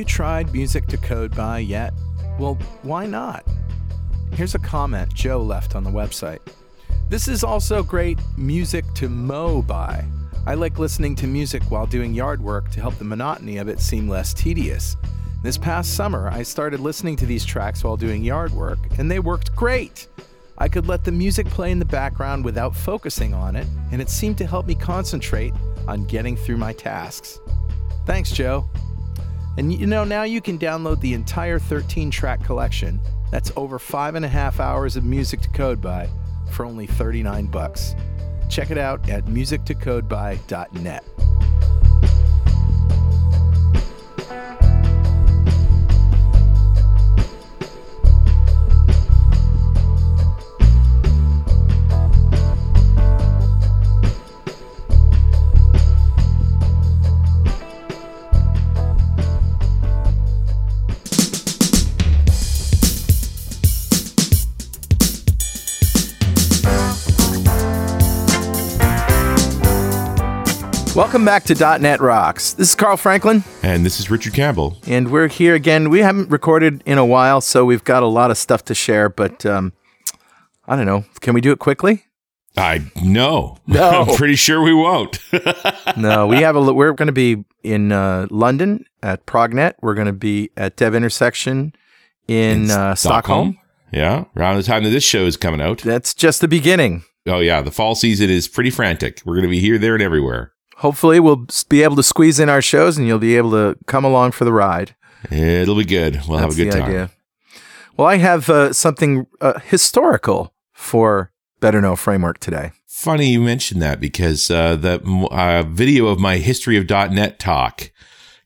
You tried Music to Code By yet? Well, why not? Here's a comment Joe left on the website. This is also great music to mow by. I like listening to music while doing yard work to help the monotony of it seem less tedious. This past summer, I started listening to these tracks while doing yard work, and they worked great. I could let the music play in the background without focusing on it, and it seemed to help me concentrate on getting through my tasks. Thanks, Joe. And you know, now you can download the entire 13 track collection. That's over five and a half hours of music to code by for only 39 bucks. Check it out at musictocodeby.net. Welcome back to .NET Rocks. This is Carl Franklin, And this is Richard Campbell. and we're here again. We haven't recorded in a while, so we've got a lot of stuff to share. But um, I don't know. Can we do it quickly? I no, No. I'm pretty sure we won't. No, we have a. We're going to be in uh, London at Prognet. We're going to be at Dev Intersection in, uh, Stockholm. Yeah, around the time that this show is coming out. That's just the beginning. Oh yeah, the fall season is pretty frantic. We're going to be here, there, and everywhere. Hopefully, we'll be able to squeeze in our shows, and you'll be able to come along for the ride. It'll be good. We'll That's have a good time. idea. Well, I have uh, something uh, historical for Better Know Framework today. Funny you mentioned that because uh, the uh, video of my history of .NET talk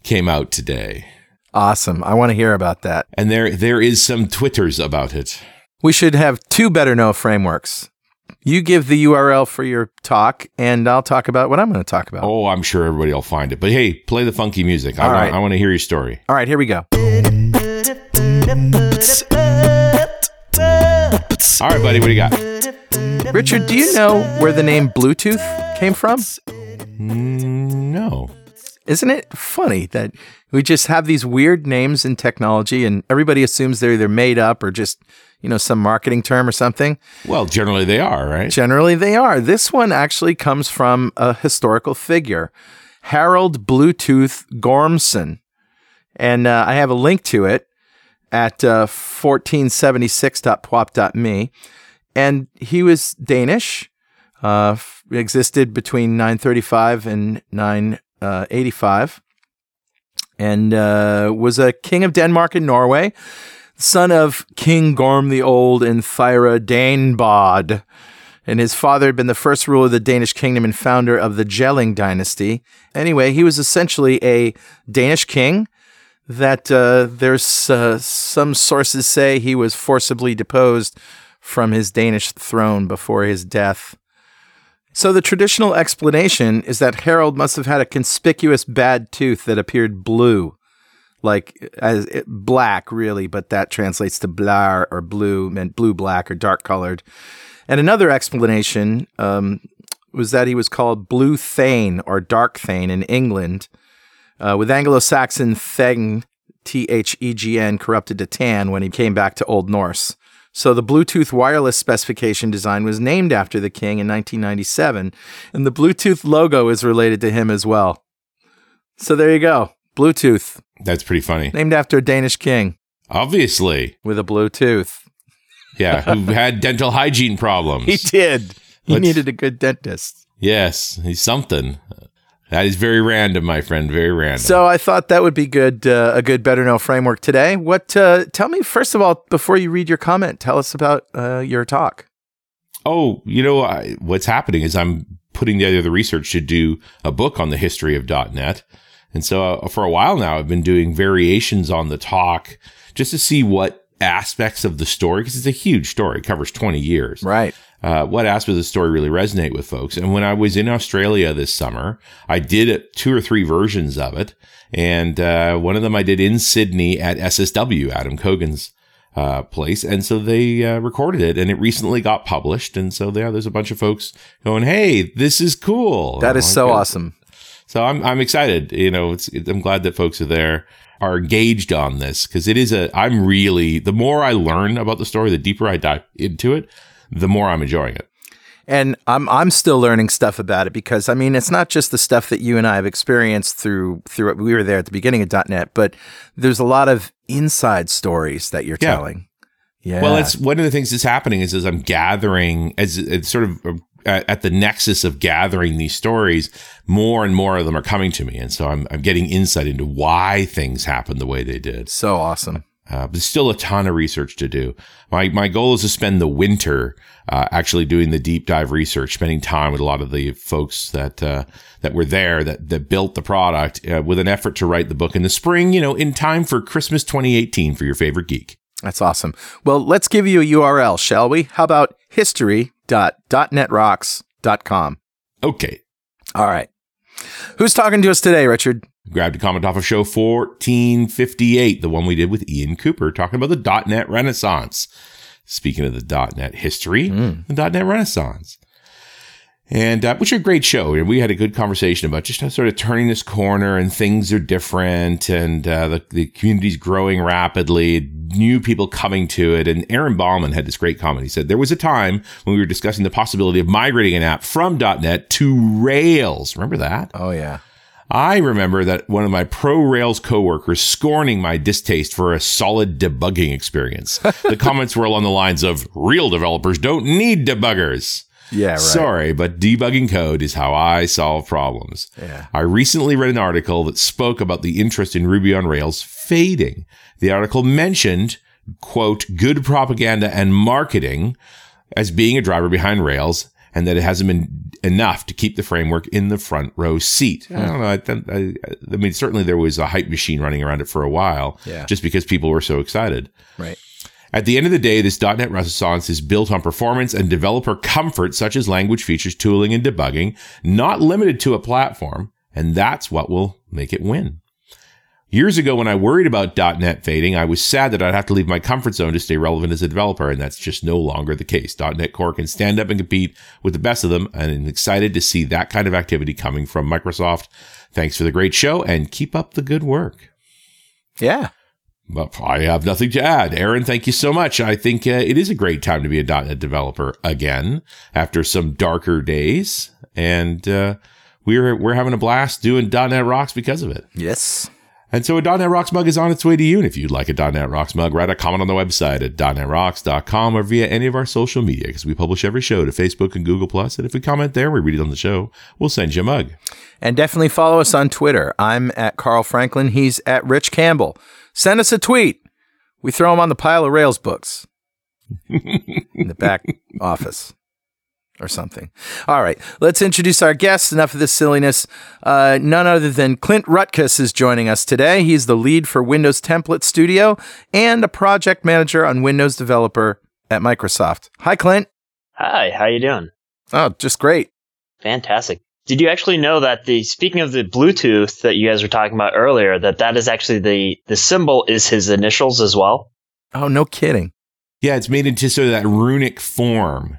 came out today, Awesome. I want to hear about that. and there there is some twitters about it. We should have two Better Know frameworks. You give the URL for your talk, and I'll talk about what I'm going to talk about. Oh, I'm sure everybody will find it. But hey, play the funky music. I right. I want to hear your story. All right, here we go. All right, buddy, what do you got? Richard, do you know where the name Bluetooth came from? Mm, no. Isn't it funny that we just have these weird names in technology and everybody assumes they're either made up or just, you know, some marketing term or something? Well, generally they are, right? Generally, they are. This one actually comes from a historical figure, Harold Bluetooth Gormson. And uh, I have a link to it at uh, 1476.pwop.me. And he was Danish, uh, existed between 935 and 985, and uh, was a king of Denmark and Norway, son of King Gorm the Old and Thyra Danebod and his father had been the first ruler of the Danish kingdom and founder of the Jelling dynasty. Anyway, he was essentially a Danish king that uh, there's uh, some sources say he was forcibly deposed from his Danish throne before his death. So the traditional explanation is that Harold must have had a conspicuous bad tooth that appeared blue, like as it, black really, but that translates to blar or blue, meant blue black or dark colored. And another explanation um, was that he was called Blue Thane or Dark Thane in England, uh, with Anglo-Saxon Thegn, T H E G N, corrupted to tan when he came back to Old Norse. So the Bluetooth wireless specification design was named after the king in 1997, and the Bluetooth logo is related to him as well. So there you go, Bluetooth, That's pretty funny. named after a Danish king Obviously. with a Bluetooth. Yeah, who had dental hygiene problems. He did. He Let's- needed a good dentist. yes, he's something. That is very random, my friend. Very random. So I thought that would be good, uh, a good better know framework today. What? Uh, tell me first of all, before you read your comment, tell us about uh, your talk. oh, you know I, what's happening is I'm putting together the research to do a book on the history of .NET, and so uh, for a while now I've been doing variations on the talk just to see what aspects of the story because it's a huge story, it covers 20 years. Right. uh, what aspects of the story really resonate with folks. And when I was in Australia this summer, I did two or three versions of it. And uh, one of them I did in Sydney at SSW, Adam Cogan's uh, place. And so they uh, recorded it and it recently got published. And so there, there's a bunch of folks going, Hey, this is cool. That I'm is like, so awesome. So I'm, I'm excited. You know, it's, I'm glad that folks are there, are engaged on this because it is a. I'm really the more I learn about the story, the deeper I dive into it, the more I'm enjoying it. And I'm I'm still learning stuff about it because I mean it's not just the stuff that you and I have experienced through through we were there at the beginning of .net, but there's a lot of inside stories that you're Yeah. telling. Yeah. Well, it's one of the things that's happening is as I'm gathering, as it's sort of at at the nexus of gathering these stories, more and more of them are coming to me, and so I'm I'm getting insight into why things happen the way they did. so awesome. Uh, but there's still a ton of research to do. My my goal is to spend the winter uh, actually doing the deep dive research, spending time with a lot of the folks that uh, that were there that that built the product, uh, with an effort to write the book in the spring. You know, in time for Christmas 2018 for your favorite geek. That's awesome. Well, let's give you a URL, shall we? How about history.netrocks.com? Okay, All right. Who's talking to us today, Richard? grabbed a comment off of show 1458, the one we did with Ian Cooper, talking about the .NET Renaissance. Speaking of the .NET history, Mm. the .NET Renaissance. And uh, which are a great show. And we had a good conversation about just sort of turning this corner and things are different and uh, the, the community's growing rapidly, new people coming to it. And Aaron Bauman had this great comment. He said, There was a time when we were discussing the possibility of migrating an app from .NET to Rails. Remember that? Oh, yeah. I remember that one of my pro Rails coworkers scorning my distaste for a solid debugging experience. the comments were along the lines of real developers don't need debuggers. Yeah, right. Sorry, but debugging code is how I solve problems. Yeah. I recently read an article that spoke about the interest in Ruby on Rails fading. The article mentioned, quote, good propaganda and marketing as being a driver behind Rails and that it hasn't been enough to keep the framework in the front row seat. I don't know. I, th- I, I mean, certainly there was a hype machine running around it for a while Yeah. just because people were so excited. Right. At the end of the day, this .NET Renaissance is built on performance and developer comfort, such as language features, tooling, and debugging, not limited to a platform. And that's what will make it win. Years ago, when I worried about .NET fading, I was sad that I'd have to leave my comfort zone to stay relevant as a developer, and that's just no longer the case. .NET Core can stand up and compete with the best of them, and I'm excited to see that kind of activity coming from Microsoft. Thanks for the great show, and keep up the good work. Yeah. Well, I have nothing to add. Aaron, thank you so much. I think uh, it is a great time to be a .NET developer again after some darker days, and uh, we're we're having a blast doing .NET Rocks because of it. Yes. And so a .NET Rocks mug is on its way to you. And if you'd like a .NET Rocks mug, write a comment on the website at .NETRocks.com or via any of our social media because we publish every show to Facebook and Google And if we comment there, we read it on the show. We'll send you a mug. And definitely follow us on Twitter. I'm at Carl Franklin. He's at Rich Campbell. Send us a tweet. We throw them on the pile of Rails books in the back office or something. All right, let's introduce our guests. Enough of this silliness. Uh, none other than Clint Rutkas is joining us today. He's the lead for Windows Template Studio and a project manager on Windows Developer at Microsoft. Hi, Clint. Hi, how you doing? Oh, just great. Fantastic. Did you actually know that the speaking of the Bluetooth that you guys were talking about earlier, that that is actually the the symbol is his initials as well? Oh, no kidding. Yeah, it's made into sort of that runic form.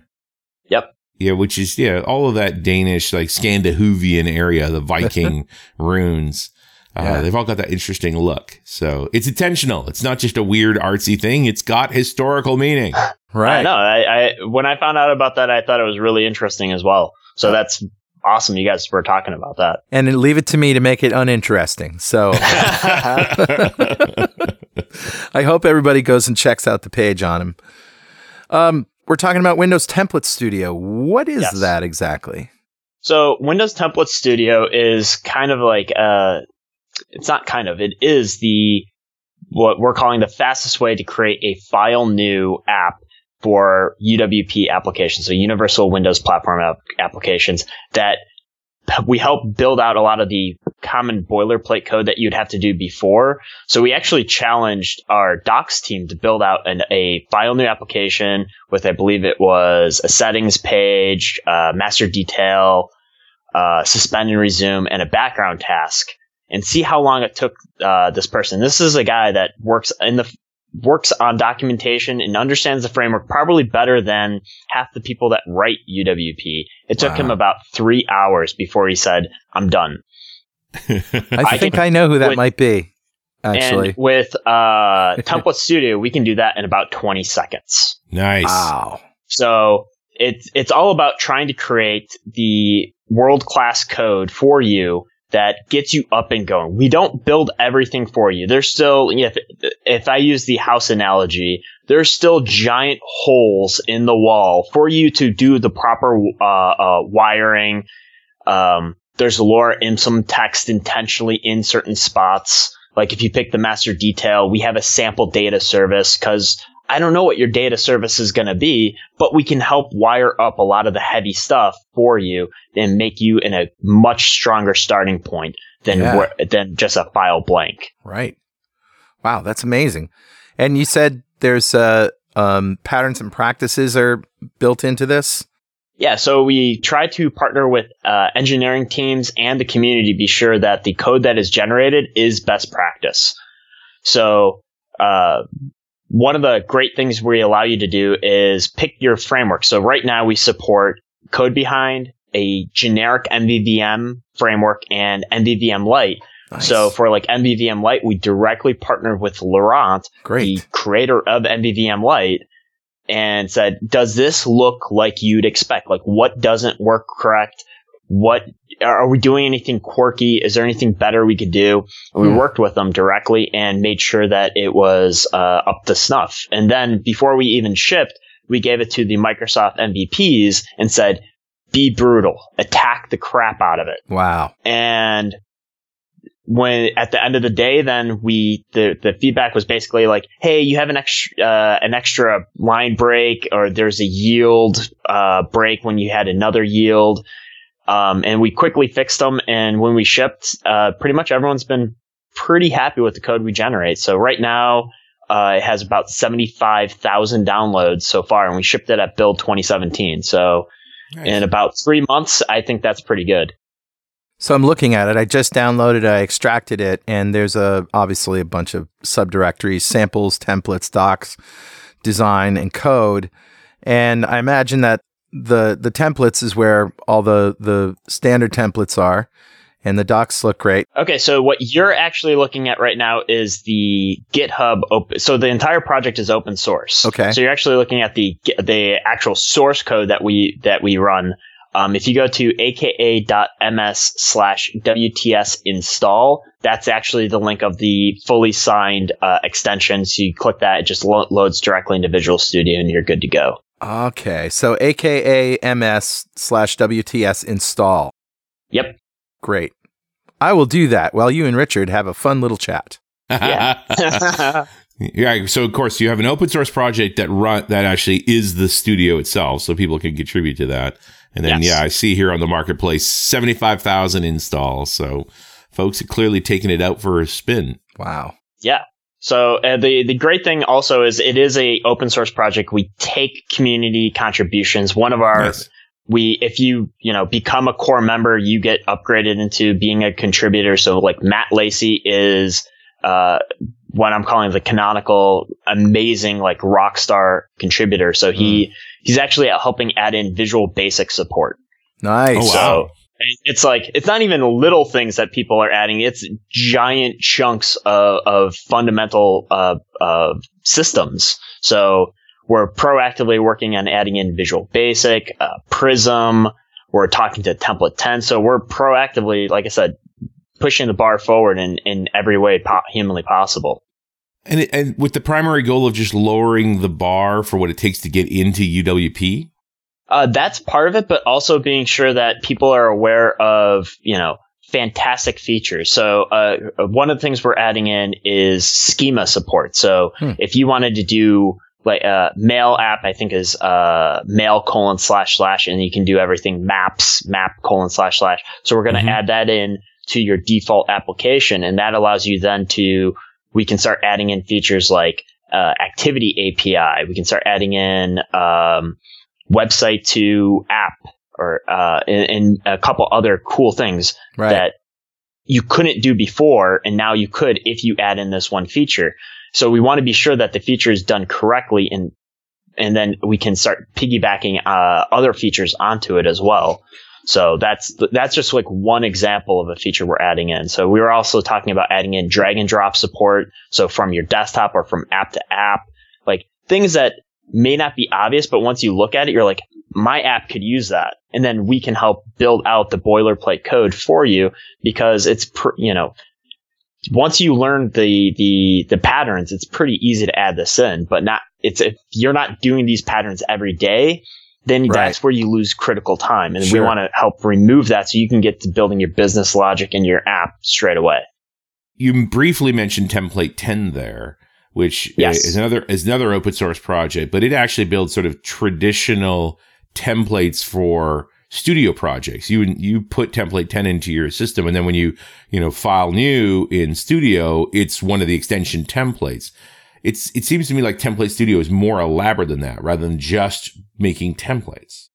Yep. Yeah, which is yeah, all of that Danish like Scandinavian area, the Viking runes. Uh, Yeah. They've all got that interesting look. So it's intentional. It's not just a weird artsy thing. It's got historical meaning. Right. I know. I, I when I found out about that, I thought it was really interesting as well. So that's awesome. You guys were talking about that. and then leave it to me to make it uninteresting. So I hope everybody goes and checks out the page on him. Um, we're talking about Windows Template Studio. What is Yes. that exactly? So Windows Template Studio is kind of like uh it's not kind of, it is the what we're calling the fastest way to create a file new app for UWP applications, so Universal Windows Platform app- applications that we help build out a lot of the common boilerplate code that you'd have to do before. So we actually challenged our docs team to build out an, a file new application with, I believe it was a settings page, uh, master detail, uh, suspend and resume, and a background task, and see how long it took uh, this person. This is a guy that works in the works on documentation and understands the framework probably better than half the people that write UWP. It took him about three hours before he said, "I'm done." I, I think can- I know who that wait. might be. actually. And with uh, Template Studio, we can do that in about 20 seconds. Nice. Wow. So it's it's all about trying to create the world class code for you that gets you up and going. We don't build everything for you. There's still, you know, if, if I use the house analogy, there's still giant holes in the wall for you to do the proper uh, uh, wiring. Um, there's lorem ipsum text intentionally in certain spots. Like if you pick the master detail, we have a sample data service because I don't know what your data service is going to be, but we can help wire up a lot of the heavy stuff for you and make you in a much stronger starting point than Yeah. than just a file blank. Right. Wow, that's amazing. And you said there's uh, um, patterns and practices are built into this. Yeah, so we try to partner with uh, engineering teams and the community to be sure that the code that is generated is best practice. So, uh, one of the great things we allow you to do is pick your framework. So right now we support Code Behind, a generic MVVM framework, and MVVM Light. Nice. So for like MVVM Light, we directly partnered with Laurent, the creator of MVVM Light and said, does this look like you'd expect? Like what doesn't work correct? What are we doing anything quirky? Is there anything better we could do? And we Hmm. worked with them directly and made sure that it was uh, up to snuff. And then before we even shipped, we gave it to the Microsoft MVPs and said, be brutal, attack the crap out of it Wow. and when at the end of the day then we the the feedback was basically like hey you have an extra uh, an extra line break or there's a yield uh, break when you had another yield. Um, and we quickly fixed them and when we shipped uh, pretty much everyone's been pretty happy with the code we generate. So right now uh, it has about 75,000 downloads so far and we shipped it at build 2017 so Nice. in about three months i think that's pretty good So I'm looking at it. I just downloaded it, I extracted it, and there's a obviously a bunch of subdirectories, samples, templates, docs, design, and code. And I imagine that the the templates is where all the the standard templates are, and the docs look great. Okay, so what you're actually looking at right now is the GitHub open. So the entire project is open source. Okay. So you're actually looking at the the actual source code that we that we run. Um, if you go to aka.ms slash WTS install, that's actually the link of the fully signed uh, extension. So you click that, it just lo- loads directly into Visual Studio, and you're good to go. Okay, so AKA MS slash WTS install. Yep. Great. I will do that while you and Richard have a fun little chat. Yeah. yeah. So of course you have an open source project that run that actually is the studio itself, so people can contribute to that. And then Yes. yeah, I see here on the marketplace seventy five thousand installs. So folks are clearly taking it out for a spin. Wow. Yeah. So uh, the the great thing also is it is a open source project. We take community contributions. One of our Nice. we if you you know become a core member, you get upgraded into being a contributor. So like Matt Lacey is uh, what I'm calling the canonical, amazing like rock star contributor. So he he's actually helping add in Visual Basic support. Nice. Oh, wow. So it's like it's not even little things that people are adding; it's giant chunks of, of fundamental uh, uh, systems. So we're proactively working on adding in Visual Basic, uh, Prism. We're talking to Template 10. So we're proactively, like I said, pushing the bar forward in, in every way po- humanly possible. And it, and with the primary goal of just lowering the bar for what it takes to get into UWP. Uh, that's part of it, but also being sure that people are aware of, you know, fantastic features. So, uh, one of the things we're adding in is schema support. So, Hmm. if you wanted to do like a mail app, I think is uh, mail colon slash slash, and you can do everything maps map colon slash slash. So we're going to Mhm. add that in to your default application, and that allows you then to we can start adding in features like uh, activity API. We can start adding in um, website to app or uh, and, and a couple other cool things Right. that you couldn't do before, and now you could if you add in this one feature. So we want to be sure that the feature is done correctly, and and then we can start piggybacking uh, other features onto it as well. So that's that's just like one example of a feature we're adding in. So we were also talking about adding in drag and drop support. So from your desktop or from app to app, like things that may not be obvious, but once you look at it, you're like, my app could use that. And then we can help build out the boilerplate code for you because it's, pr- you know, once you learn the, the, the patterns, it's pretty easy to add this in, but not, it's, if you're not doing these patterns every day, then right. that's where you lose critical time. And sure. we want to help remove that so you can get to building your business logic in your app straight away. You briefly mentioned template 10 there which yes. is another is another open source project, but it actually builds sort of traditional templates for studio projects. You you put template 10 into your system and then when you, you know, file new in studio, it's one of the extension templates. It's it seems to me like template studio is more elaborate than that rather than just making templates.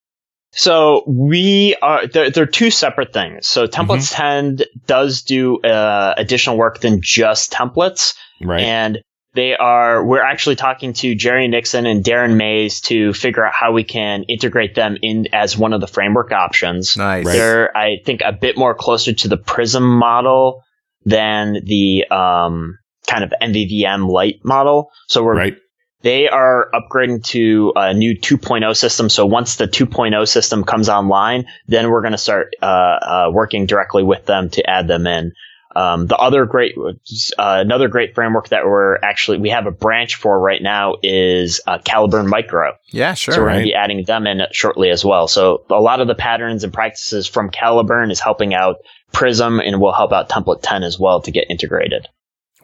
So we are they're, they're two separate things. So templates mm-hmm. 10 does do uh, additional work than just templates. Right. And they are, we're actually talking to Jerry Nixon and Darren Mays to figure out how we can integrate them in as one of the framework options. Nice. They're, I think, a bit more closer to the Prism model than the um, kind of MVVM light model. So we're, right. they are upgrading to a new 2.0 system. So once the 2.0 system comes online, then we're going to start uh, uh, working directly with them to add them in. Um, the other great, uh, another great framework that we're actually we have a branch for right now is uh, Caliburn Micro. Yeah, sure. So we're right. going to be adding them in shortly as well. So a lot of the patterns and practices from Caliburn is helping out Prism and will help out Template 10 as well to get integrated.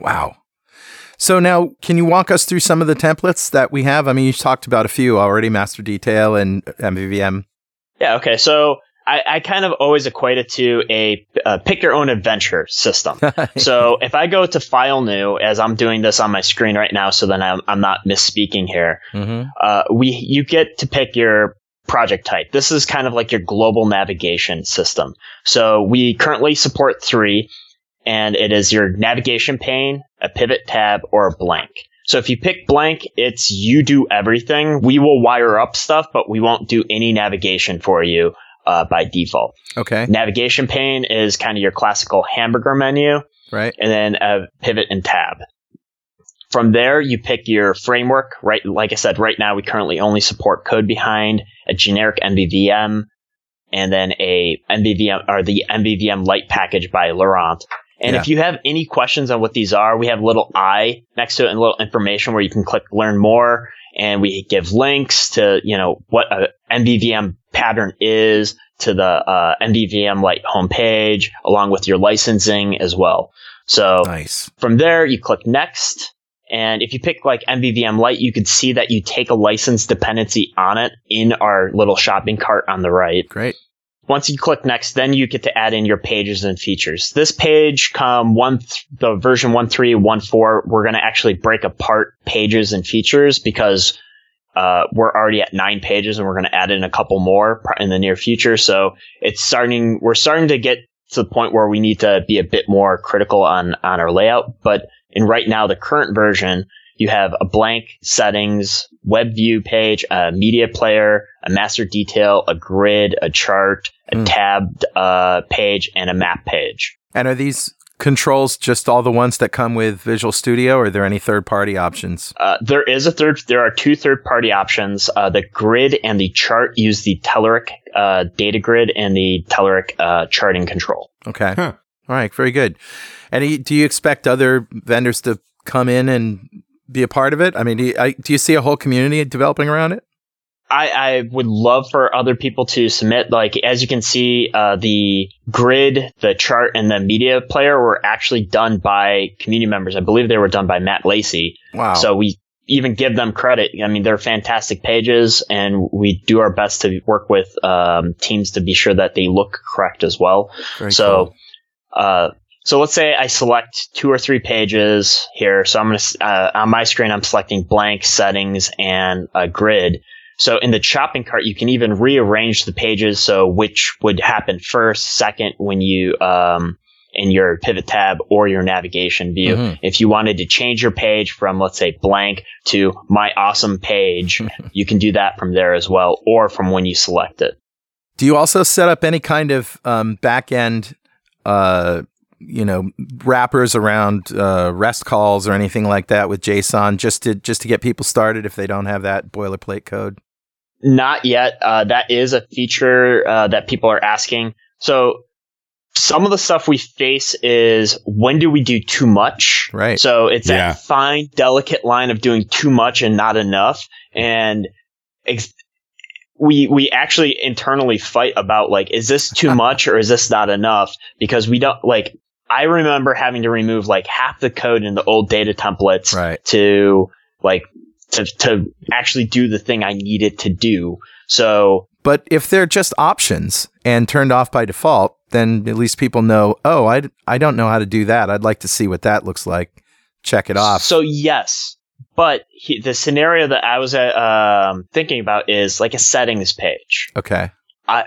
Wow. So now, can you walk us through some of the templates that we have? I mean, you talked about a few already: Master Detail and MVVM. Yeah. Okay. So I, I, kind of always equate it to a, a pick your own adventure system. so if I go to file new, as I'm doing this on my screen right now, so then I'm, I'm not misspeaking here, mm-hmm. uh, we you get to pick your project type. This is kind of like your global navigation system. So we currently support three, and it is your navigation pane, a pivot tab, or a blank. So if you pick blank, it's you do everything. We will wire up stuff, but we won't do any navigation for you uh, by default. Okay. Navigation pane is kind of your classical hamburger menu. Right. And then a pivot and tab. From there, you pick your framework. Right. Like I said, right now we currently only support code behind a generic MVVM and then a MVVM or the MVVM light package by Laurent. And yeah. if you have any questions on what these are, we have a little I next to it and a little information where you can click learn more and we give links to, you know, what a MVVM pattern is to the uh, MVVM Light homepage, along with your licensing as well. So nice. from there, you click next. And if you pick like MVVM Light, you could see that you take a license dependency on it in our little shopping cart on the right. Great. Once you click next, then you get to add in your pages and features. This page come one, th- the version one three one four. We're going to actually break apart pages and features because uh, we're already at nine pages and we're going to add in a couple more in the near future. So it's starting, we're starting to get to the point where we need to be a bit more critical on, on our layout. But in right now, the current version, you have a blank settings, web view page, a media player, a master detail, a grid, a chart, a mm. tabbed uh, page, and a map page. And are these controls just all the ones that come with Visual Studio, or are there any third party options? Uh, there is a third. There are two third party options. Uh, the grid and the chart use the Telerik uh, data grid and the Telerik uh, charting control. Okay. Huh. All right. Very good. And do you expect other vendors to come in and be a part of it? I mean, do you, I, do you see a whole community developing around it? I, I, would love for other people to submit. Like, as you can see, uh, the grid, the chart, and the media player were actually done by community members. I believe they were done by Matt Lacey. Wow. So we even give them credit. I mean, they're fantastic pages, and we do our best to work with um, teams to be sure that they look correct as well. Very so, cool. uh, so let's say I select two or three pages here. So I'm going to, uh, on my screen, I'm selecting blank settings and a grid. So in the shopping cart, you can even rearrange the pages. So which would happen first, second, when you, um, in your pivot tab or your navigation view. Mm-hmm. If you wanted to change your page from, let's say, blank to my awesome page, you can do that from there as well, or from when you select it. Do you also set up any kind of um, back end, uh, you know, wrappers around uh, REST calls or anything like that with JSON just to just to get people started if they don't have that boilerplate code? Not yet. Uh, that is a feature uh, that people are asking. So some of the stuff we face is when do we do too much? Right. So it's Yeah. that fine, delicate line of doing too much and not enough. And ex- we we actually internally fight about like, is this too much or is this not enough? Because we don't like. I remember having to remove like half the code in the old data templates Right. to like to to actually do the thing I needed to do. So But if they're just options and turned off by default, then at least people know, oh, I, I don't know how to do that. I'd like to see what that looks like. Check it off. So yes, but he, the scenario that I was uh, um, thinking about is like a settings page. okay. I,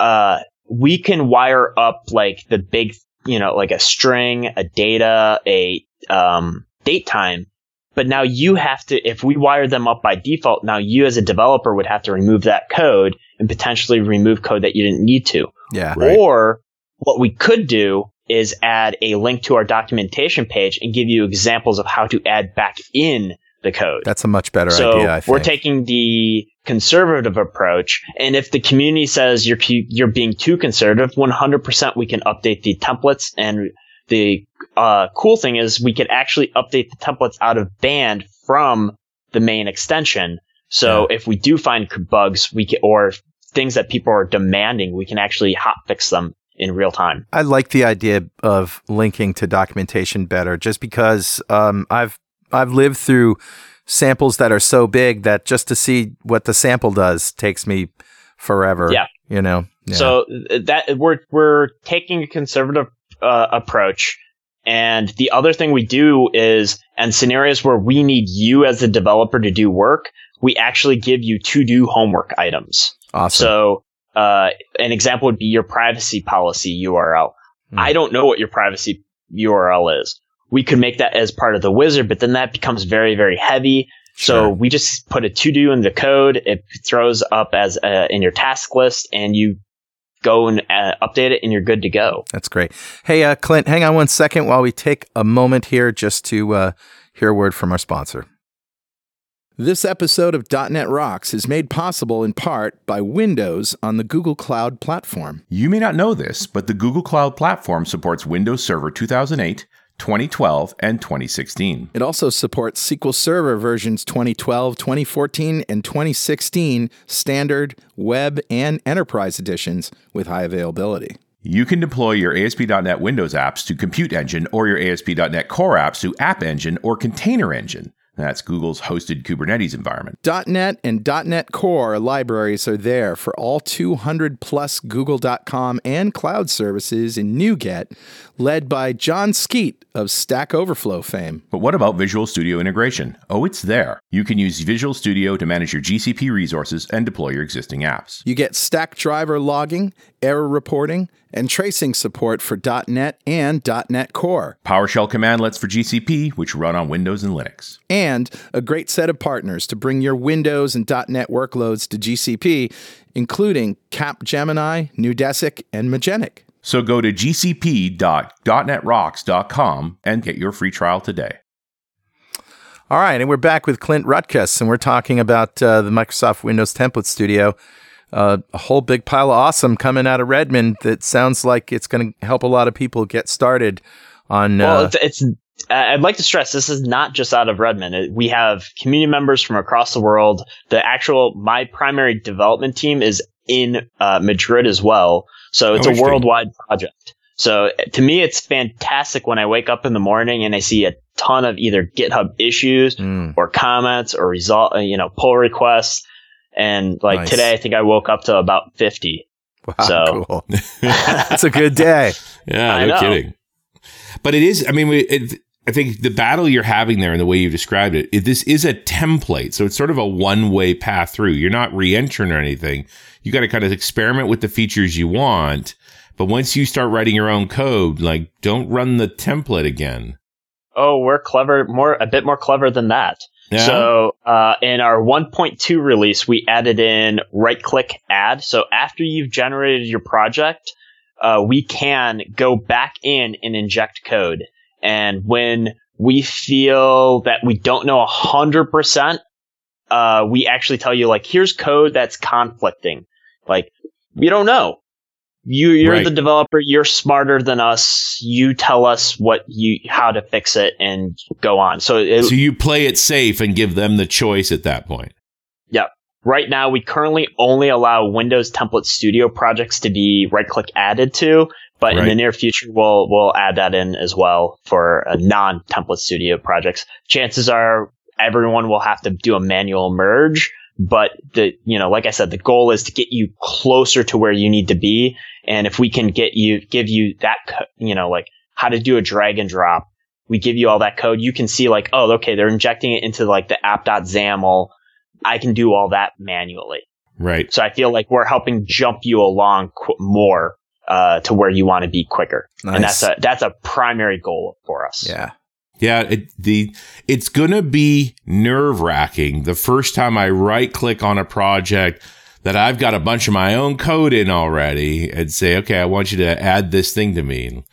Uh, we can wire up like the big, you know, like a string, a data, a um, date time. But now you have to, if we wire them up by default, now you as a developer would have to remove that code and potentially remove code that you didn't need to. Yeah. Right. Or what we could do is add a link to our documentation page and give you examples of how to add back in the code. That's a much better so idea, I think. we're taking the conservative approach, and if the community says you're you're being too conservative, 100% we can update the templates. And the uh, cool thing is we could actually update the templates out of band from the main extension. So if we do find bugs, we can, or things that people are demanding, we can actually hot fix them in real time. I like the idea of linking to documentation better, just because um, I've I've lived through samples that are so big that just to see what the sample does takes me forever. Yeah. you know. Yeah. So that we're we're taking a conservative uh, approach, and the other thing we do is, and scenarios where we need you as a developer to do work, we actually give you to do homework items. awesome. So uh, an example would be your privacy policy URL. Hmm. I don't know what your privacy URL is. We could make that as part of the wizard, but then that becomes very very heavy. So we just put a to do in the code. It throws up as uh, in your task list, and you go and uh, update it, and you're good to go. That's great. Hey, uh, Clint, hang on one second while we take a moment here just to uh, hear a word from our sponsor. This episode of .NET Rocks is made possible in part by Windows on the Google Cloud Platform. You may not know this, but the Google Cloud Platform supports Windows Server 2008, 2012, and 2016. It also supports SQL Server versions 2012, 2014, and 2016 standard, web, and enterprise editions with high availability. You can deploy your ASP.NET Windows apps to Compute Engine or your ASP.NET Core apps to App Engine or Container Engine. That's Google's hosted Kubernetes environment. .NET and .NET Core libraries are there for all 200 plus Google.com and cloud services in NuGet, led by Jon Skeet of Stack Overflow fame. But what about Visual Studio integration? Oh, it's there. You can use Visual Studio to manage your GCP resources and deploy your existing apps. You get Stackdriver logging, error reporting, and tracing support for .NET and .NET Core, PowerShell commandlets for GCP, which run on Windows and Linux. and a great set of partners to bring your Windows and .NET workloads to GCP, including Capgemini, Neudesic, and Magenic. So go to gcp.netrocks.com and get your free trial today. All right, and we're back with Clint Rutkas, and we're talking about uh, the Microsoft Windows Template Studio. Uh, a whole big pile of awesome coming out of Redmond that sounds like it's going to help a lot of people get started on. Well, Uh, it's, it's I'd like to stress this is not just out of Redmond. We have community members from across the world. The actual my primary development team is in uh, Madrid as well, so it's a worldwide project. So to me, it's fantastic when I wake up in the morning and I see a ton of either GitHub issues mm, or comments or result, uh, you know, pull requests. And like Nice. today, I think I woke up to about 50. wow, so- cool. It's a good day. Yeah, I no know. kidding. But it is. I mean, we- it, I think the battle you're having there, and the way you've described it, it, this is a template, so it's sort of a one way path through. You're not re-entering or anything. You got to kind of experiment with the features you want. But once you start writing your own code, like don't run the template again. Oh, we're clever, more a bit more clever than that. Yeah. So uh, in our 1.2 release, we added in right click add. So after you've generated your project, uh, we can go back in and inject code. And when we feel that we don't know 100%, uh, we actually tell you, like, here's code that's conflicting. Like, we don't know. You, you're Right. the developer. You're smarter than us. You tell us what you, how to fix it and go on. So, it, so you play it safe and give them the choice at that point. Yep. Right now we currently only allow Windows Template Studio projects to be right click added to, but in the near future we'll we'll add that in as well for uh, non Template Studio projects. Chances are everyone will have to do a manual merge, but the you know like I said the goal is to get you closer to where you need to be and if we can get you give you that you know like how to do a drag and drop we give you all that code you can see like oh okay they're injecting it into like the app.xaml I can do all that manually. Right. So I feel like we're helping jump you along qu- more uh, to where you want to be quicker, and that's a that's a primary goal for us. Yeah. Yeah, it, the it's gonna be nerve wracking the first time I right click on a project that I've got a bunch of my own code in already and say, okay, I want you to add this thing to me,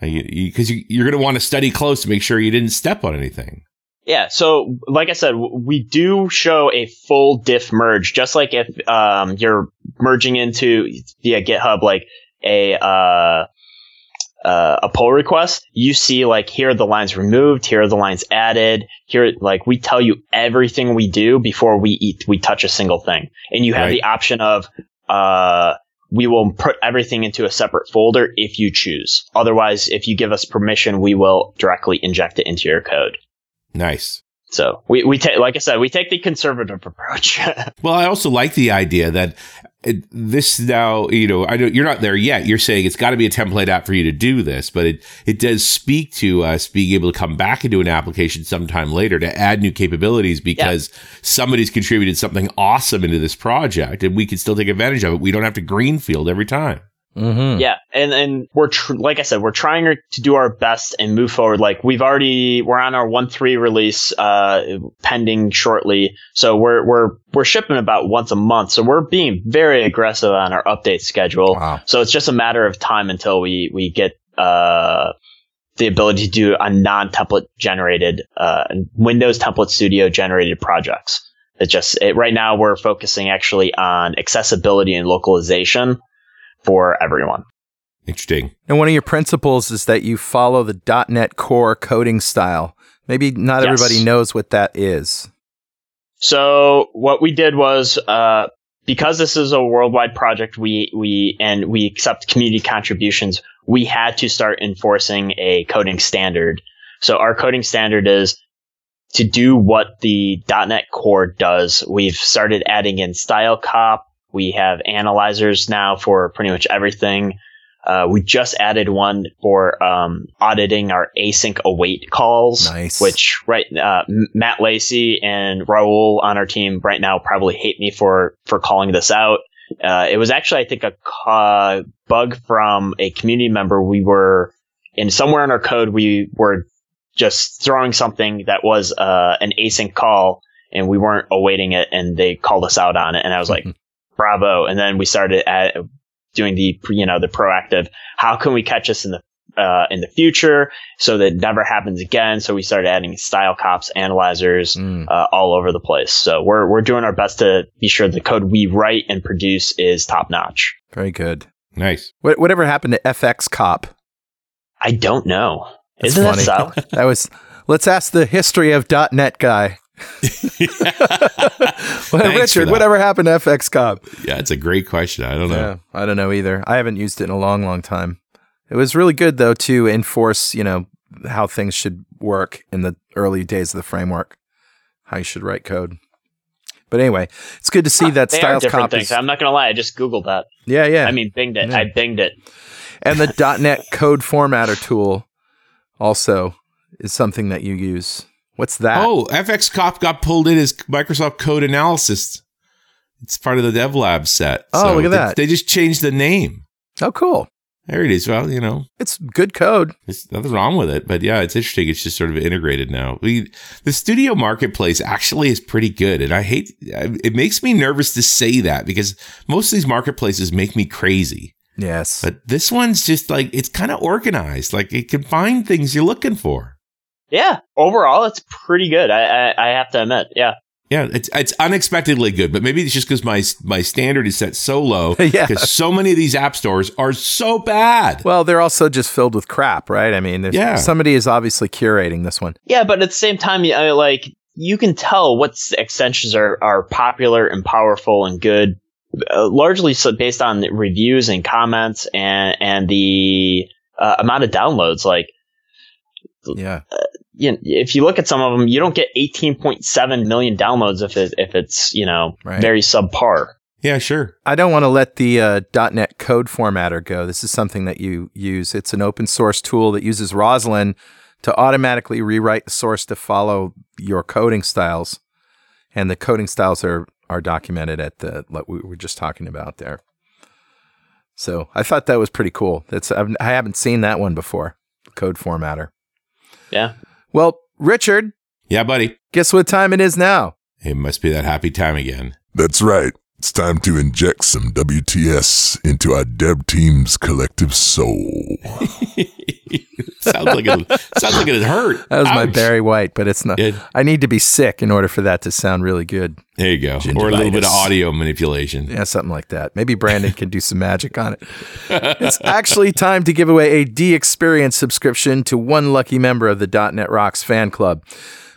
because you, you, are gonna want to study close to make sure you didn't step on anything. Yeah. So, like I said, we do show a full diff merge, just like if um, you're merging into via GitHub, like a uh, uh, a pull request. You see, like here are the lines removed, here are the lines added. Here, like we tell you everything we do before we eat, we touch a single thing, and you have Right. the option of uh, we will put everything into a separate folder if you choose. Otherwise, if you give us permission, we will directly inject it into your code. Nice. So we, we take, like I said, we take the conservative approach. Well, I also like the idea that it, this now, you know, I know you're not there yet. You're saying it's got to be a template app for you to do this, but it it does speak to us being able to come back into an application sometime later to add new capabilities because somebody's contributed something awesome into this project, and we can still take advantage of it. We don't have to greenfield every time. Mm-hmm. yeah. And, and we're, tr- like I said, we're trying to do our best and move forward. Like we've already, we're on our one three release, uh, pending shortly. So we're, we're, we're shipping about once a month. So we're being very aggressive on our update schedule. Wow. So it's just a matter of time until we, we get, uh, the ability to do a non-template generated, uh, Windows Template Studio generated projects. It just, it, right now we're focusing actually on accessibility and localization for everyone. Interesting. And one of your principles is that you follow the .NET Core coding style. Maybe not Yes. everybody knows what that is. So what we did was, uh, because this is a worldwide project, we, we, and we accept community contributions, we had to start enforcing a coding standard. So our coding standard is to do what the .NET Core does. We've started adding in StyleCop. We have analyzers now for pretty much everything. Uh, we just added one for um, auditing our async await calls, Nice. which right uh, Matt Lacey and Raul on our team right now probably hate me for for calling this out. Uh, it was actually I think a bug from a community member. We were in somewhere in our code we were just throwing something that was uh, an async call and we weren't awaiting it and they called us out on it and I was like bravo and then we started at doing the you know the proactive how can we catch this in the uh, in the future so that it never happens again so we started adding style cops analyzers Mm. uh, all over the place so we're we're doing our best to be sure the code we write and produce is top notch Very good. Nice. What, whatever happened to FxCop? I don't know That's isn't funny. that so That was. Let's ask the history of .NET guy. well, for Richard, whatever happened to FxCop? Yeah, it's a great question. I don't know. Yeah, I don't know either. I haven't used it in a long, long time. It was really good though to enforce, you know, how things should work in the early days of the framework, how you should write code. But anyway, it's good to see ah, that they are Styles different Cop things is, i'm not gonna lie i just googled that yeah, yeah, i mean binged it Yeah. i binged it and the .NET Code Formatter tool also is something that you use. What's that? Oh, FxCop got pulled in as Microsoft Code Analysis. It's part of the DevLab set. Oh, look at they- that. They just changed the name. oh, cool. There it is. Well, you know, It's good code. there's nothing wrong with it. But yeah, it's interesting. It's just sort of integrated now. We, the studio marketplace actually is pretty good. And I hate, it makes me nervous to say that because most of these marketplaces make me crazy. Yes. But this one's just like, it's kind of organized. Like it can find things you're looking for. Yeah, overall, it's pretty good. I, I, I have to admit. Yeah. Yeah, it's it's unexpectedly good, but maybe it's just because my my standard is set so low. Yeah. because so many of these app stores are so bad. Well, they're also just filled with crap, right? I mean, there's, Yeah. somebody is obviously curating this one. Yeah, but at the same time, you- I, like you can tell what extensions are, are popular and powerful and good, uh, largely so based on reviews and comments and and the uh, amount of downloads. Like, Yeah. you know, if you look at some of them, you don't get 18.7 million downloads if it if it's you know Right. very subpar. Yeah, sure. I don't want to let the uh, .NET code formatter go. This is something that you use. It's an open source tool that uses Roslyn to automatically rewrite the source to follow your coding styles, and the coding styles are are documented at the what we were just talking about there. So I thought that was pretty cool. That's I've, I haven't seen that one before. Code formatter. Yeah. Well, Richard, Yeah, buddy. guess what time it is now? It must be that happy time again. That's right. It's time to inject some WTS into our dev team's collective soul. sounds like it sounds like it hurt. That was my Barry White, but it's not. Good. I need to be sick in order for that to sound really good. There you go. Or a little bit of audio manipulation. Yeah, something like that. Maybe Brandon can do some magic on it. It's actually time to give away a DXperience subscription to one lucky member of the .NET Rocks fan club.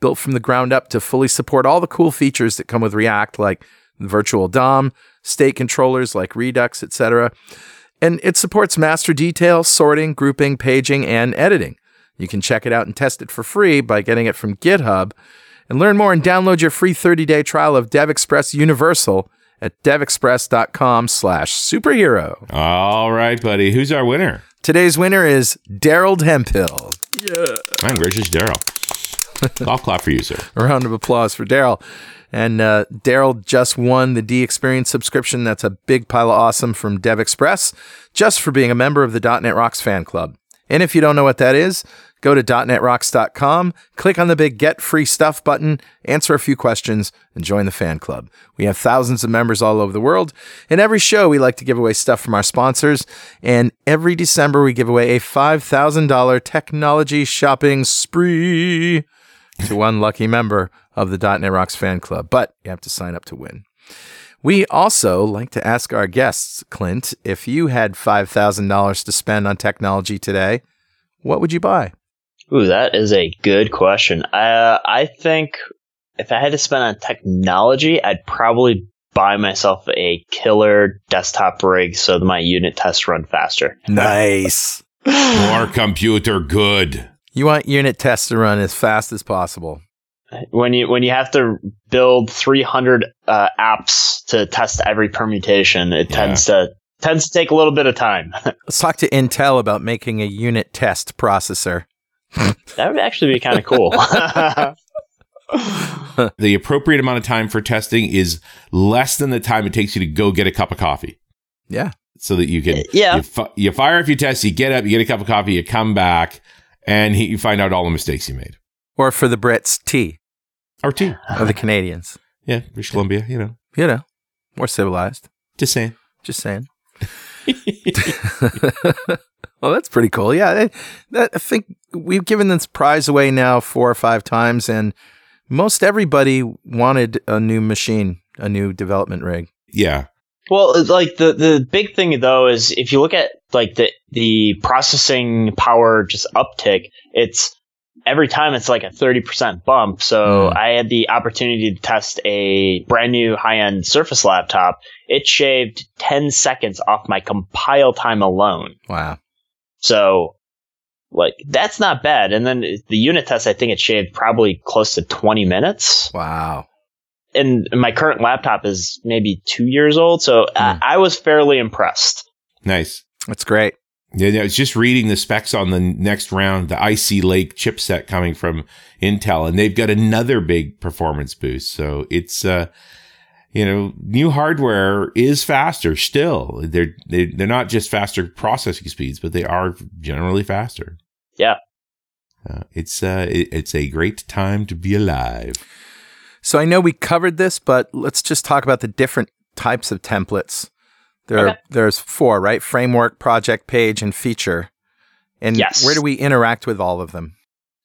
built from the ground up to fully support all the cool features that come with React, like virtual DOM, state controllers like Redux, etc. And it supports master detail, sorting, grouping, paging, and editing. You can check it out and test it for free by getting it from GitHub. And learn more and download your free 30-day trial of DevExpress Universal at devexpress.com slash superhero. All right, buddy. Who's our winner? Today's winner is Daryl Hempill. My gracious, Daryl. Golf clap for you, sir. A round of applause for Daryl. And uh, Daryl just won the DXperience subscription. That's a big pile of awesome from DevExpress just for being a member of the .NET Rocks fan club. And if you don't know what that is, go to .NETRocks.com, click on the big Get Free Stuff button, answer a few questions, and join the fan club. We have thousands of members all over the world. In every show, we like to give away stuff from our sponsors. And every December, we give away a $5,000 technology shopping spree to one lucky member of the .NET Rocks fan club, but you have to sign up to win. We also like to ask our guests, Clint, if you had $5,000 to spend on technology today, what would you buy? Ooh, that is a good question. Uh, I think if I had to spend on technology, I'd probably buy myself a killer desktop rig so that my unit tests run faster. Nice. More computer good. You want unit tests to run as fast as possible. When you when you have to build 300 uh, apps to test every permutation, it Yeah. tends to tends to take a little bit of time. Let's talk to Intel about making a unit test processor. that would actually be kind of cool. The appropriate amount of time for testing is less than the time it takes you to go get a cup of coffee. Yeah. So that you can, Yeah. you, fi- you fire a few tests, you get up, you get a cup of coffee, you come back, and he, you find out all the mistakes you made. Or for the Brits, tea. Or two. Or the Canadians. Yeah, British Columbia, you know, You know, more civilized. just saying. Just saying. well, that's pretty cool. Yeah, I, that, I think we've given this prize away now four or five times, and most everybody wanted a new machine, a new development rig. Yeah. Well, like the the big thing though is if you look at like the the processing power just uptick, it's every time it's like a 30% bump. So Hmm. I had the opportunity to test a brand new high end Surface laptop. It shaved 10 seconds off my compile time alone. Wow. So Like that's not bad. And then the unit test, I think it shaved probably close to 20 minutes. Wow. And my current laptop is maybe two years old, so Hmm. I, I was fairly impressed. Nice. That's great. Yeah, yeah, I was just reading the specs on the next round, the Ice Lake chipset coming from Intel, and they've got another big performance boost. So it's, uh, you know, new hardware is faster still. They're they, they're not just faster processing speeds, but they are generally faster. Yeah. Uh, it's uh, it, it's a great time to be alive. So I know we covered this, but let's just talk about the different types of templates. There are, Okay. there's four, right? Framework, project, page, and feature. And Yes. where do we interact with all of them?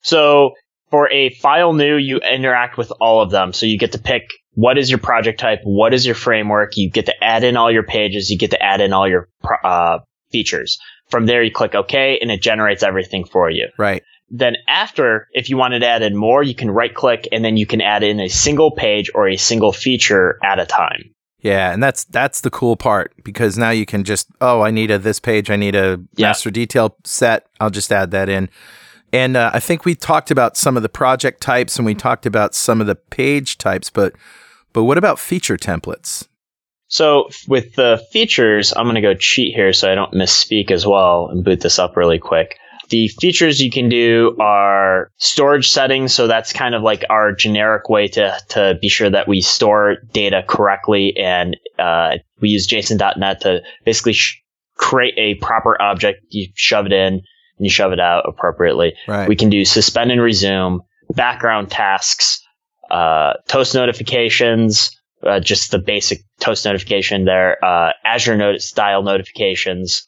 So for a file new, you interact with all of them. So you get to pick what is your project type, what is your framework. You get to add in all your pages. You get to add in all your uh, features. From there, you click OK, and it generates everything for you. Right. Then after, if you wanted to add in more, you can right click and then you can add in a single page or a single feature at a time. Yeah, and that's that's the cool part because now you can just oh, I need a this page, I need a Yeah. master detail set. I'll just add that in. And uh, I think we talked about some of the project types and we talked about some of the page types, but but what about feature templates? So with the features, I'm going to go cheat here so I don't misspeak as well and boot this up really quick. The features you can do are storage settings. So that's kind of like our generic way to, to be sure that we store data correctly. And uh, we use JSON.NET to basically sh- create a proper object. You shove it in and you shove it out appropriately. Right. We can do suspend and resume, background tasks, uh, toast notifications, uh, just the basic toast notification there, uh, Azure note style notifications,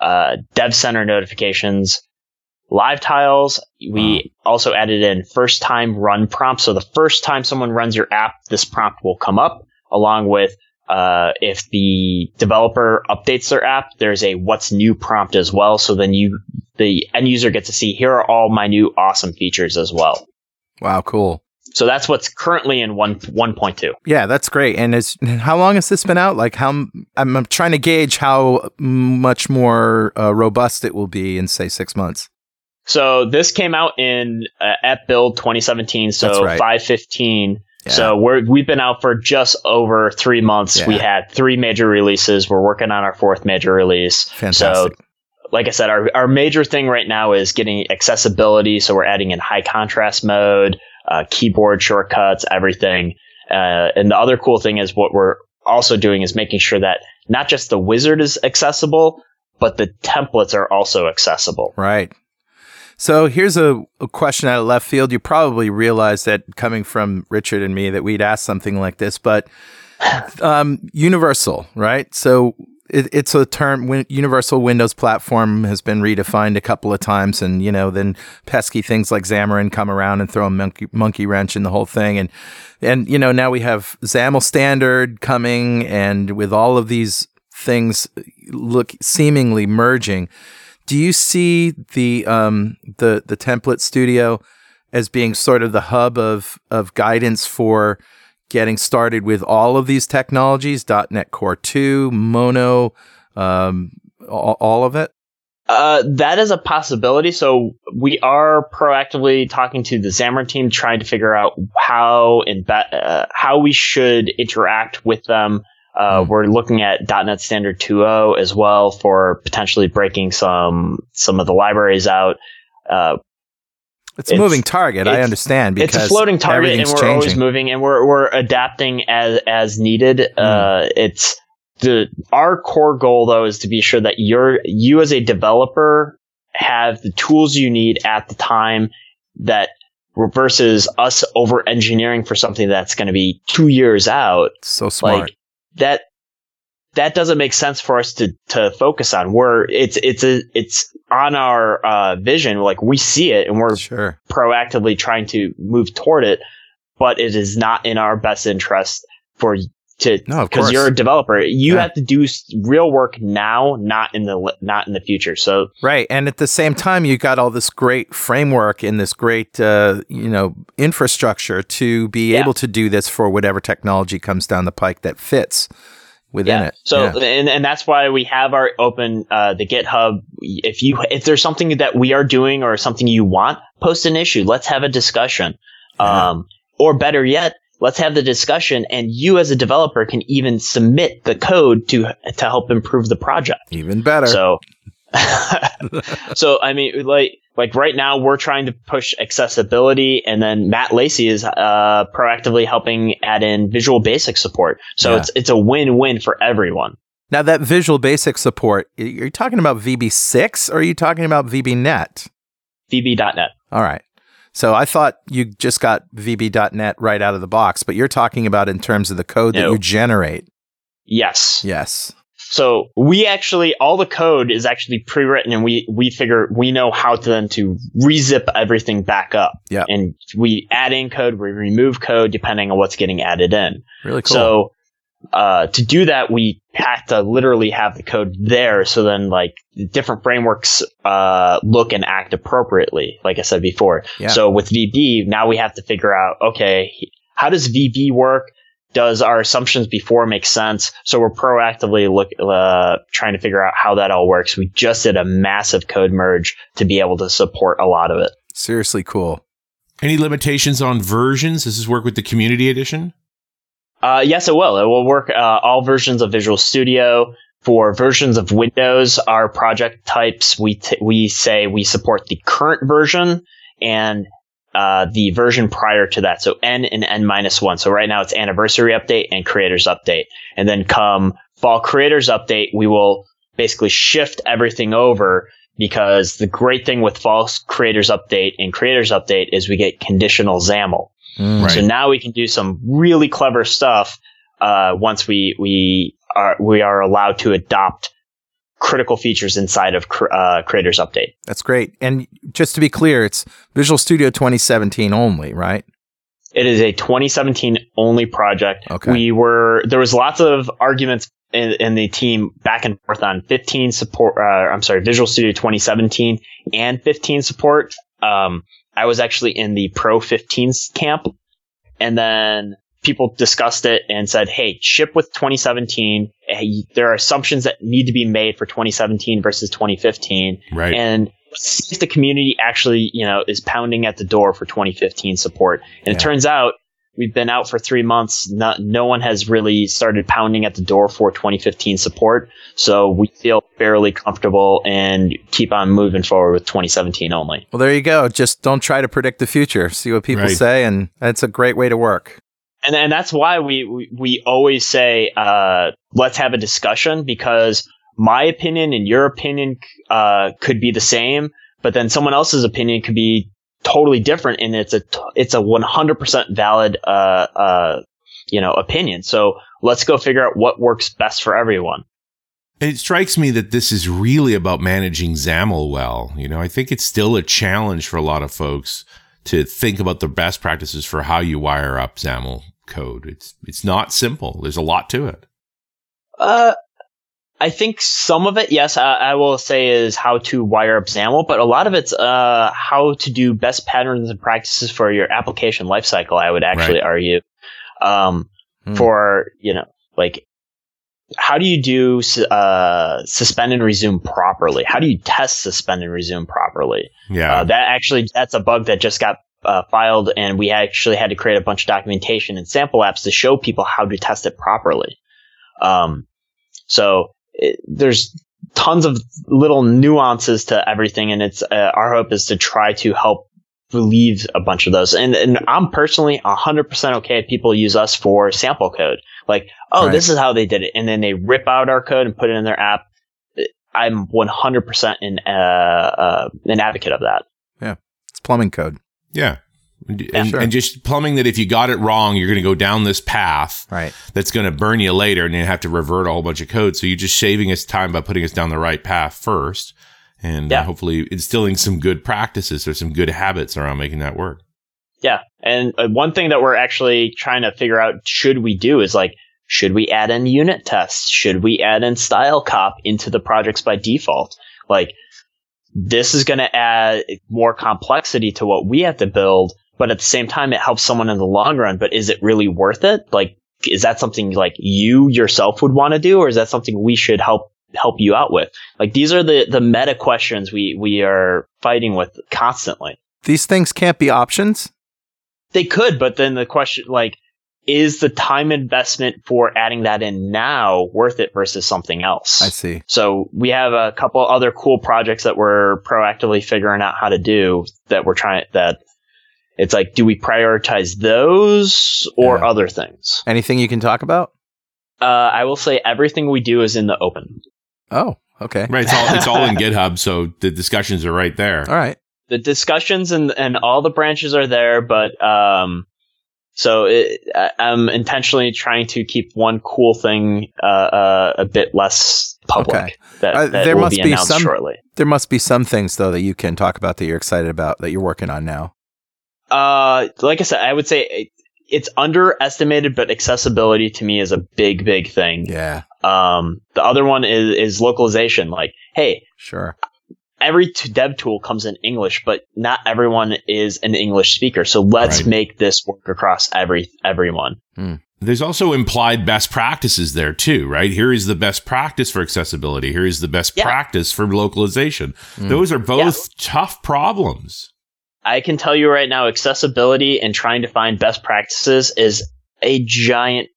uh, Dev Center notifications, live tiles. We also added in first time run prompts. So the first time someone runs your app, this prompt will come up along with uh, if the developer updates their app, there's a what's new prompt as well. So then you, the end user gets to see here are all my new awesome features as well. wow, cool. So that's what's currently in one 1.2. Yeah, that's great. And is how long has this been out? Like how I'm, I'm trying to gauge how much more uh, robust it will be in say 6 months. So this came out in uh, at build 2017, so right. 515. Yeah. So we're we've been out for just over three months. Yeah. We had three major releases. We're working on our fourth major release. Fantastic. So, like I said, our our major thing right now is getting accessibility. So we're adding in high contrast mode, uh, keyboard shortcuts, everything. Uh, and the other cool thing is what we're also doing is making sure that not just the wizard is accessible, but the templates are also accessible. Right. So here's a, a question out of left field. You probably realize that coming from Richard and me that we'd ask something like this, but um, universal, right? So it, it's a term. Win- universal Windows platform has been redefined a couple of times, and you know, then pesky things like Xamarin come around and throw a monkey, monkey wrench in the whole thing, and and you know, now we have XAML standard coming, and with all of these things look seemingly merging. Do you see the um, the the template studio as being sort of the hub of of guidance for getting started with all of these technologies? .NET Core two, Mono, um, all, all of it. Uh, that is a possibility. So we are proactively talking to the Xamarin team, trying to figure out how imbe- uh, how we should interact with them. Uh, Hmm. We're looking at .NET Standard 2.0 as well for potentially breaking some some of the libraries out. Uh, It's a It's- moving target. I understand because it's a floating target, and we're always moving, and we're we're adapting as as needed. Hmm. Uh, it's the our core goal though is to be sure that you're you as a developer have the tools you need at the time that versus us over engineering for something that's going to be two years out so smart. like that that doesn't make sense for us to to focus on we're it's it's a it's on our uh vision like we see it and we're sure. proactively trying to move toward it, but it is not in our best interest for to No, because you're a developer. You Yeah. have to do real work now, not in the not in the future. So Right. And at the same time, you got all this great framework and this great, uh, you know, infrastructure to be Yeah. able to do this for whatever technology comes down the pike that fits. within yeah. it. So Yeah. and and that's why we have our open uh, the GitHub. If you if there's something that we are doing or something you want, post an issue. Let's have a discussion. Um, or better yet, let's have the discussion, and you as a developer can even submit the code to to help improve the project. even better. So, so I mean, like like right now we're trying to push accessibility, and then Matt Lacey is uh, proactively helping add in Visual Basic support. So Yeah. it's it's a win win for everyone. now that Visual Basic support, are you're talking about VB6 or are you talking about VBNet? VB.net. All right. So I thought you just got VB.net right out of the box, but you're talking about in terms of the code that you generate. Yes. Yes. So we actually all the code is actually pre-written, and we we figure we know how to then to rezip everything back up. Yeah. And we add in code, we remove code depending on what's getting added in. Really cool. So uh, to do that, we have to literally have the code there. So then, like different frameworks uh, look and act appropriately. Like I said before. Yeah. So with VB, now we have to figure out okay, how does VB work? Does our assumptions before make sense? So we're proactively look uh, trying to figure out how that all works. We just did a massive code merge to be able to support a lot of it. Seriously cool. Any limitations on versions? Does this work with the community edition? Uh, yes, it will. It will work uh, all versions of Visual Studio. For versions of Windows, our project types we t- we say we support the current version and uh, the version prior to that. So N and N minus one. So right now it's anniversary update and creators update, and then come fall creators update, we will basically shift everything over because the great thing with fall creators update and creators update is we get conditional XAML. Mm. Right. So now we can do some really clever stuff uh, once we we are we are allowed to adopt critical features inside of cr- uh, Creators Update. That's great. And just to be clear, it's Visual Studio 2017 only, right? It is a 2017 only project. Okay. We were there was lots of arguments in, in the team back and forth on 15 support. Uh, I'm sorry, Visual Studio 2017 and 15 support. Um, I was actually in the Pro 15 camp, and then people discussed it and said, "Hey, ship with 2017. Hey, there are assumptions that need to be made for 2017 versus 2015." Right. and see if the community actually, you know, is pounding at the door for 2015 support. And Yeah. it turns out we've been out for three months. Not, no one has really started pounding at the door for 2015 support. So we feel fairly comfortable and keep on moving forward with 2017 only. Well, there you go. Just don't try to predict the future. See what people Right. say, and that's a great way to work. And, and that's why we, we, we always say, uh, let's have a discussion because my opinion and your opinion, uh, could be the same, but then someone else's opinion could be totally different and it's a, it's a 100% valid, uh, uh, you know, opinion. So let's go figure out what works best for everyone. It strikes me that this is really about managing XAML well. You know, I think it's still a challenge for a lot of folks to think about the best practices for how you wire up XAML code. It's it's not simple. There's a lot to it. Uh, I think some of it, yes, I, I will say is how to wire up XAML, but a lot of it's uh, how to do best patterns and practices for your application lifecycle. I would actually Right. argue, um, Hmm. for you know, like how do you do uh, suspend and resume properly? How do you test suspend and resume properly? Yeah. Uh, that actually, that's a bug that just got uh, filed, and we actually had to create a bunch of documentation and sample apps to show people how to test it properly. Um, so it, there's tons of little nuances to everything, and it's uh, our hope is to try to help relieve a bunch of those. And and I'm personally 100% okay if people use us for sample code. Like, oh, Right. this is how they did it, and then they rip out our code and put it in their app. I'm 100% an uh, uh, an advocate of that. Yeah, it's plumbing code. yeah. And, and, sure. and just plumbing that if you got it wrong, you're going to go down this path Right. that's going to burn you later and you have to revert a whole bunch of code. So you're just saving us time by putting us down the right path first and uh, hopefully instilling some good practices or some good habits around making that work. Yeah. And uh, one thing that we're actually trying to figure out should we do is like, should we add in unit tests? Should we add in StyleCop into the projects by default? Like, this is going to add more complexity to what we have to build, but at the same time, it helps someone in the long run. But is it really worth it? Like, is that something like you yourself would want to do, or is that something we should help help you out with? Like these are the the meta questions we we are fighting with constantly. These things can't be options. They could, but then the question like is the time investment for adding that in now worth it versus something else? I see. So we have a couple other cool projects that we're proactively figuring out how to do that we're trying that it's like, do we prioritize those or Yeah. other things? Anything you can talk about? Uh, I will say everything we do is in the open. Oh, okay. Right. It's all it's all in GitHub, so the discussions are right there. All right. The discussions and, and all the branches are there, but, um, so it, I- I'm intentionally trying to keep one cool thing, uh, uh, a bit less public Okay. that, Uh, that there will must be be announced some- shortly. There must be some things though that you can talk about that you're excited about that you're working on now. Uh, like I said, I would say it's underestimated, but accessibility to me is a big, big thing. Yeah, Um, the other one is, is localization. Like, hey, sure. every t- dev tool comes in English, but not everyone is an English speaker. So let's Right. make this work across every everyone. There's also implied best practices there too, right? Here is the best practice for accessibility. Here is the best Yeah. practice for localization. Mm. Those are both tough problems. I can tell you right now, accessibility and trying to find best practices is a giant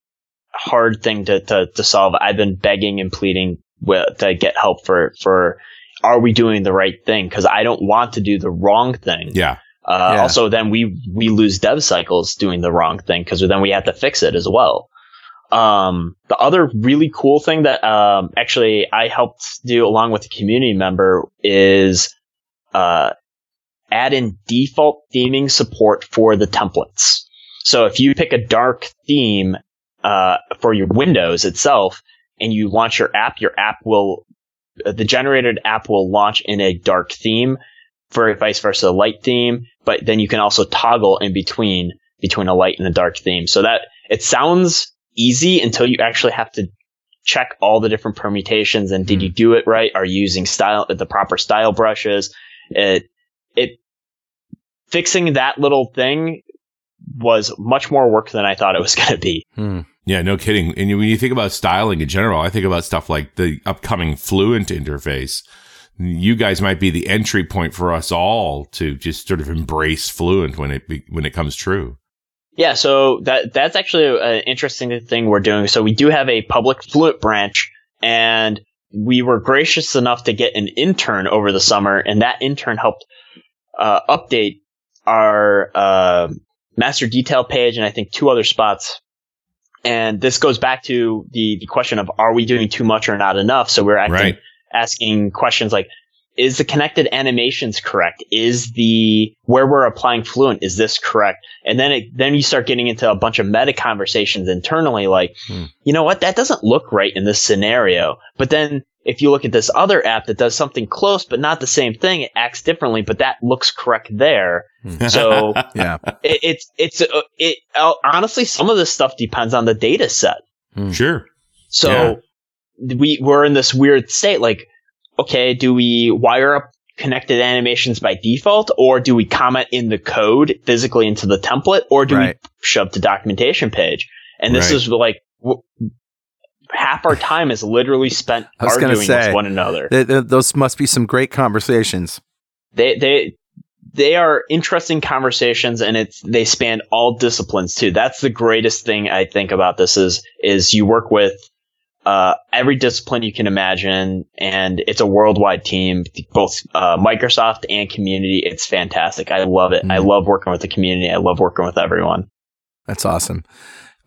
hard thing to, to, to solve. I've been begging and pleading with, to get help for, for are we doing the right thing? Cause I don't want to do the wrong thing. Yeah. Uh, Yeah. Also, then we we lose dev cycles doing the wrong thing because then we have to fix it as well. Um, the other really cool thing that um, actually I helped do along with a community member is uh, add in default theming support for the templates. So if you pick a dark theme uh, for your Windows itself and you launch your app, your app will uh, the generated app will launch in a dark theme for vice versa a light theme, but then you can also toggle in between between a light and a dark theme. So that it sounds easy until you actually have to check all the different permutations and did you do it right? Are you using style the proper style brushes? It it fixing that little thing was much more work than I thought it was going to be. Hmm. Yeah, no kidding. And when you think about styling in general, I think about stuff like the upcoming Fluent interface. You guys might be the entry point for us all to just sort of embrace Fluent when it be, when it comes true. Yeah, so that that's actually an interesting thing we're doing. So we do have a public Fluent branch, and we were gracious enough to get an intern over the summer, and that intern helped uh, update our uh, master detail page and I think two other spots. And this goes back to the, the question of are we doing too much or not enough? So we're acting, Right. asking questions like, is the connected animations correct? Is the where we're applying Fluent is this correct? And then it, then you start getting into a bunch of meta conversations internally, like, Hmm. you know what, that doesn't look right in this scenario. But then if you look at this other app that does something close but not the same thing, it acts differently, but that looks correct there. So Yeah. it, it's it's uh, it uh, honestly some of this stuff depends on the data set. sure. So we we're in this weird state like okay, do we wire up connected animations by default or do we comment in the code physically into the template or do Right. we shove to documentation page? And this Right. is like w- half our time is literally spent I was gonna arguing say, with one another. Th- th- those must be some great conversations. they they they are interesting conversations and it's they span all disciplines too that's the greatest thing i think about this is is you work with uh, every discipline you can imagine and it's a worldwide team both uh, microsoft and community it's fantastic i love it i Mhm. love working with the community i love working with everyone That's awesome.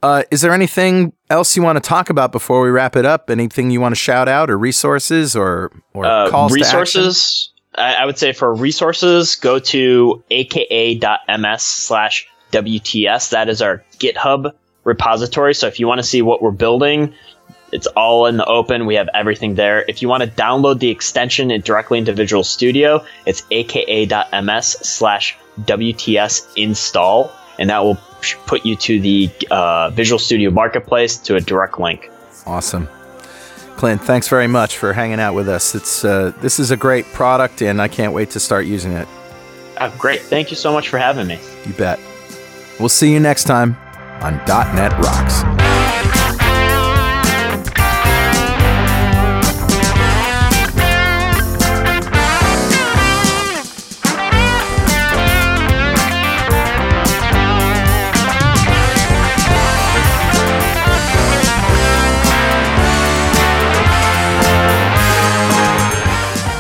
Uh, is there anything else you want to talk about before we wrap it up? Anything you want to shout out, or resources, or or uh, calls resources? I, I would say for resources go to aka.ms slash wts that is our github repository. So if you want to see what we're building it's all in the open. We have everything there. If you want to download the extension directly into visual studio it's aka.ms slash wts install and that will put you to the uh, visual studio marketplace to a direct link Awesome. Clint, thanks very much for hanging out with us. It's uh, this is a great product, and I can't wait to start using it. uh, great thank you so much for having me You bet. We'll see you next time on .NET Rocks.